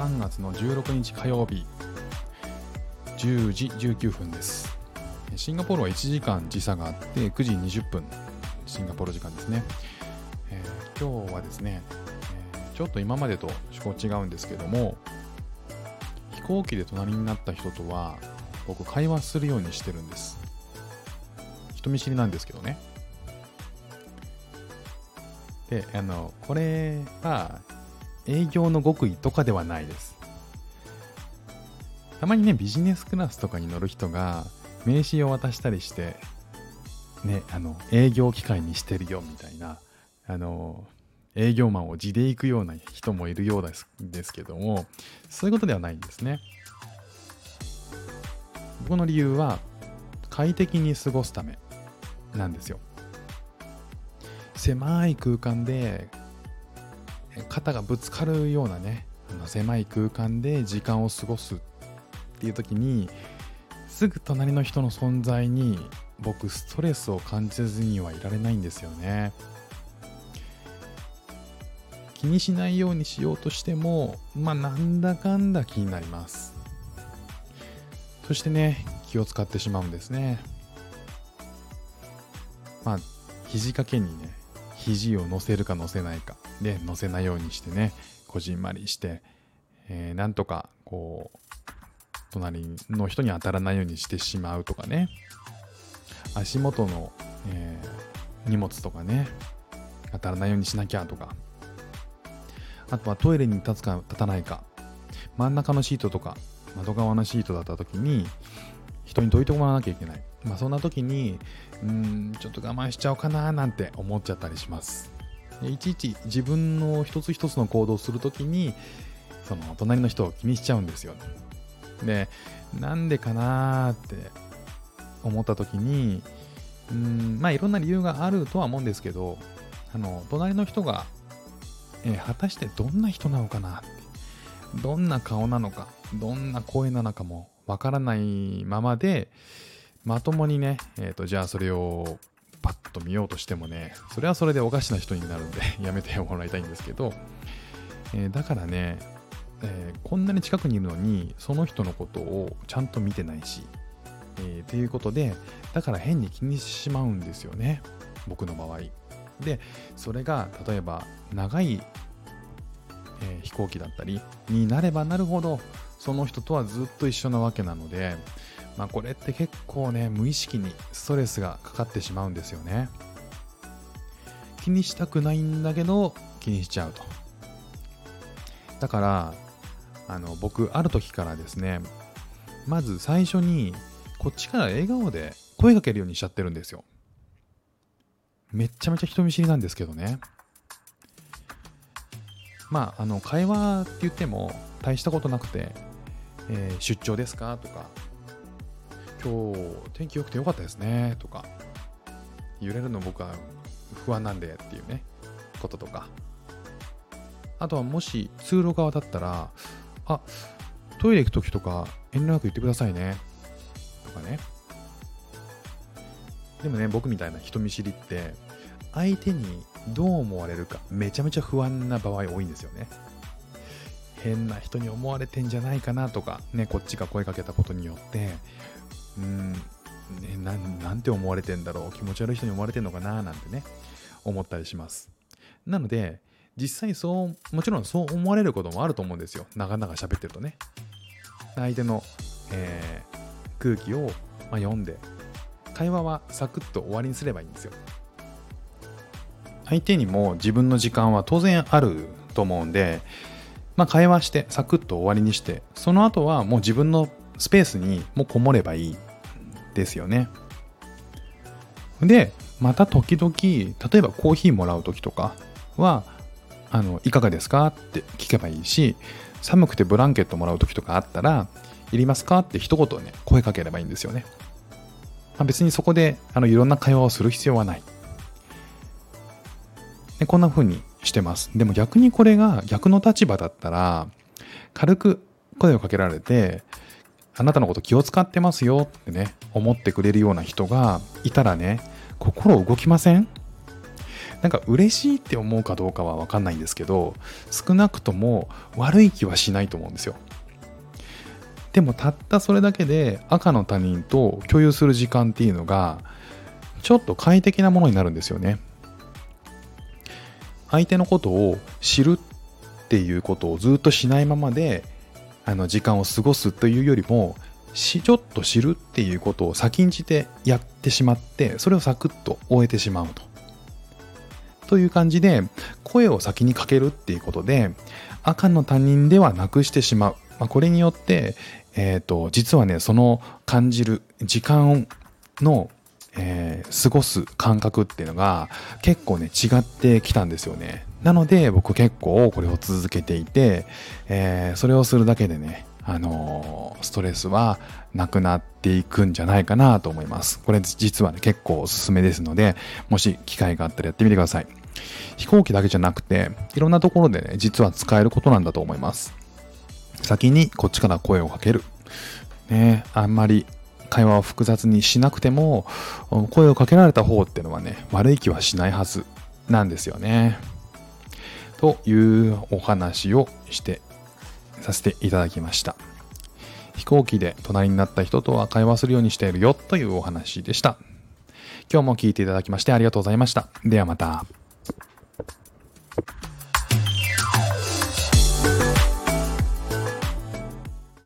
3月の16日火曜日。10時19分です。シンガポールは1時間時差があって9時20分。シンガポール時間ですね、えー、今日はですね、え、ちょっと今までと趣向違うんですけども飛行機で隣になった人とは僕会話するようにしてるんです。人見知りなんですけどね。であのこれは営業の極意とかではないです。たまにねビジネスクラスとかに乗る人が名刺を渡したりしてねあの営業機会にしてるよみたいなあの営業マンを地で行くような人もいるようですですけどもそういうことではないんですね。この理由は快適に過ごすためなんですよ。狭い空間で肩がぶつかるようなねあの狭い空間で時間を過ごすっていう時にすぐ隣の人の存在に僕ストレスを感じずにはいられないんですよね。気にしないようにしようとしてもまあなんだかんだ気になります。そしてね気を使ってしまうんですね。まあ肘掛けにね肘を乗せるか乗せないか。で乗せないようにしてねこじんまりして、えー、なんとかこう隣の人に当たらないようにしてしまうとかね。足元の、えー、荷物とかね当たらないようにしなきゃとか。あとはトイレに立つか立たないか。真ん中のシートとか窓側のシートだった時に人にどいてもらわなきゃいけない。まあそんな時に、うん、ちょっと我慢しちゃおうかななんて思っちゃったりします。いちいち自分の一つ一つの行動をするときに、その隣の人を気にしちゃうんですよ。ねで、なんでかなーって思った時に、うん、まあいろんな理由があるとは思うんですけど、あの、隣の人が、えー、果たしてどんな人なのかな、どんな顔なのか、どんな声なのかもわからないままで、まともにね、えっ、ー、と、じゃあそれをパッと見ようとしてもね、それはそれでおかしな人になるんで やめてもらいたいんですけど、えー、だからね、えー、こんなに近くにいるのに、その人のことをちゃんと見てないし、えー、っていうことで、だから変に気にしてしまうんですよね、僕の場合。で、それが例えば長い、えー、飛行機だったりになればなるほど、その人とはずっと一緒なわけなので、まあ、これって結構ね無意識にストレスがかかってしまうんですよね。気にしたくないんだけど気にしちゃうと。だからあの僕ある時からですねまず最初にこっちから笑顔で声かけるようにしちゃってるんですよ。めっちゃめちゃ人見知りなんですけどね。まああの会話って言っても大したことなくてえー、出張ですか？とか、今日天気良くて良かったですねとか、揺れるの僕は不安なんでっていうね、こととか。あとはもし通路側だったら、あ、トイレ行くときとか遠慮なく言ってくださいね。とかね。でもね、僕みたいな人見知りって、相手にどう思われるかめちゃめちゃ不安な場合多いんですよね。変な人に思われてんじゃないかなとか、ね、こっちが声かけたことによって、うん、ね、ななんて思われてんだろう、気持ち悪い人に思われてんのかななんてね、思ったりします。なので、実際そう、もちろんそう思われることもあると思うんですよ。長々喋ってるとね。相手の、えー、空気を、まあ、読んで、会話はサクッと終わりにすればいいんですよ。相手にも自分の時間は当然あると思うんで、まあ、会話してサクッと終わりにしてその後はもう自分のスペースにもうこもればいいですよね。でまた時々例えばコーヒーもらう時とかはあのいかがですかって聞けばいいし寒くてブランケットもらう時とかあったらいりますかって一言ね声かければいいんですよね、まあ、別にそこであのいろんな会話をする必要はない。でこんな風にしてます。でも逆にこれが逆の立場だったら、軽く声をかけられて、あなたのこと気を使ってますよってね、思ってくれるような人がいたらね、心動きません？なんか嬉しいって思うかどうかは分かんないんですけど少なくとも悪い気はしないと思うんですよ。でもたったそれだけで赤の他人と共有する時間っていうのがちょっと快適なものになるんですよね。相手のことを知るっていうことをずっとしないままであの時間を過ごすというよりもちょっと知るっていうことを先んじてやってしまってそれをサクッと終えてしまうと。という感じで声を先にかけるっていうことで赤の他人ではなくしてしまう、まあ、これによって、えーと、実はねその感じる時間の、えー、過ごす感覚っていうのが結構ね違ってきたんですよねなので僕結構これを続けていて、えー、それをするだけでねあのストレスはなくなっていくんじゃないかなと思います。これ実はね、結構おすすめですので、もし機会があったらやってみてください。飛行機だけじゃなくて、いろんなところでね、実は使えることなんだと思います。先にこっちから声をかける。ね、あんまり会話を複雑にしなくても、声をかけられた方っていうのはね、悪い気はしないはずなんですよね。というお話をしてさせていただきました。飛行機で隣になった人とは会話するようにしているよというお話でした。今日も聞いていただきましてありがとうございました。ではまた。